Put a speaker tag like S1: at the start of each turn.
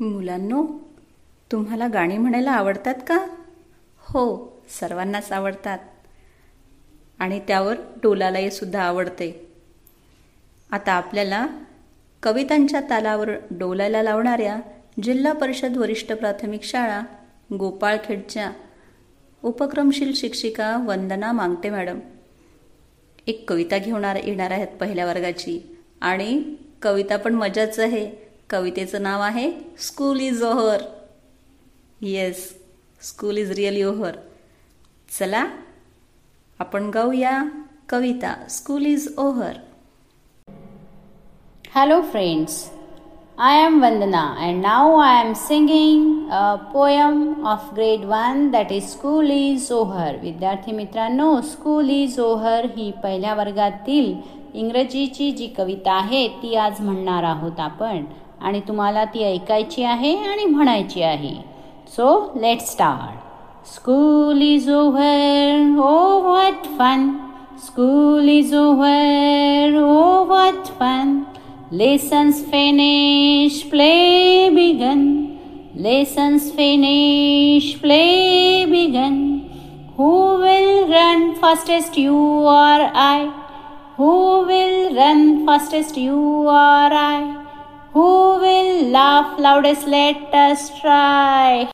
S1: मुलांनो तुम्हाला गाणी म्हणायला आवडतात का? हो सर्वांनाच आवडतात. आणि त्यावर डोलालाही सुद्धा आवडते. आता आपल्याला कवितांच्या तालावर डोलायला लावणाऱ्या जिल्हा परिषद वरिष्ठ प्राथमिक शाळा गोपाळखेडच्या उपक्रमशील शिक्षिका वंदना मांगटे मॅडम. एक कविता घेऊन येणार आहेत पहिल्या वर्गाची. आणि कविता पण मजाच आहे. कवितेचं नाव आहे school is over yes school is really over. चला आपण गाऊया कविता school is over.
S2: Hello friends I am Vandana and now I am singing a poem of grade 1 that is School is Over. विद्यार्थी मित्रांनो स्कूल इज ओहर ही पहिल्या वर्गातील इंग्रजीची जी कविता आहे ती आज म्हणणार आहोत आपण. आणि तुम्हाला ती ऐकायची आहे आणि म्हणायची आहे so let start school is over oh what fun school is over oh what fun Lessons finish, play begun. Lessons finish, play begun. Who will run fastest, you or I? Who will run fastest, you or I? Who will laugh loudest? Let us try.